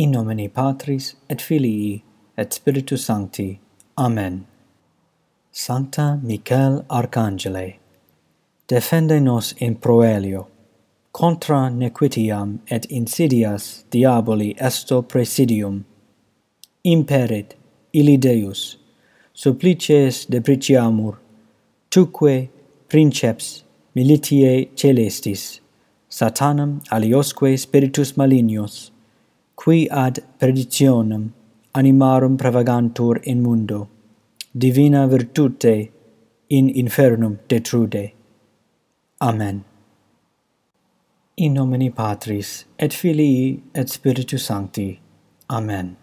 In nomine Patris et Filii et Spiritus Sancti. Amen. Sancta Michael Arcangele, defende nos in proelio, contra nequitiam et insidias diaboli esto presidium. Imperit, ili Deus, supplices depriciamur, tuque princeps militiae celestis, satanam aliosque spiritus malignos, qui ad perditionem animarum pravagantur in mundo, divina virtute in infernum detrude. Amen. In nomine Patris, et Filii, et Spiritus Sancti. Amen.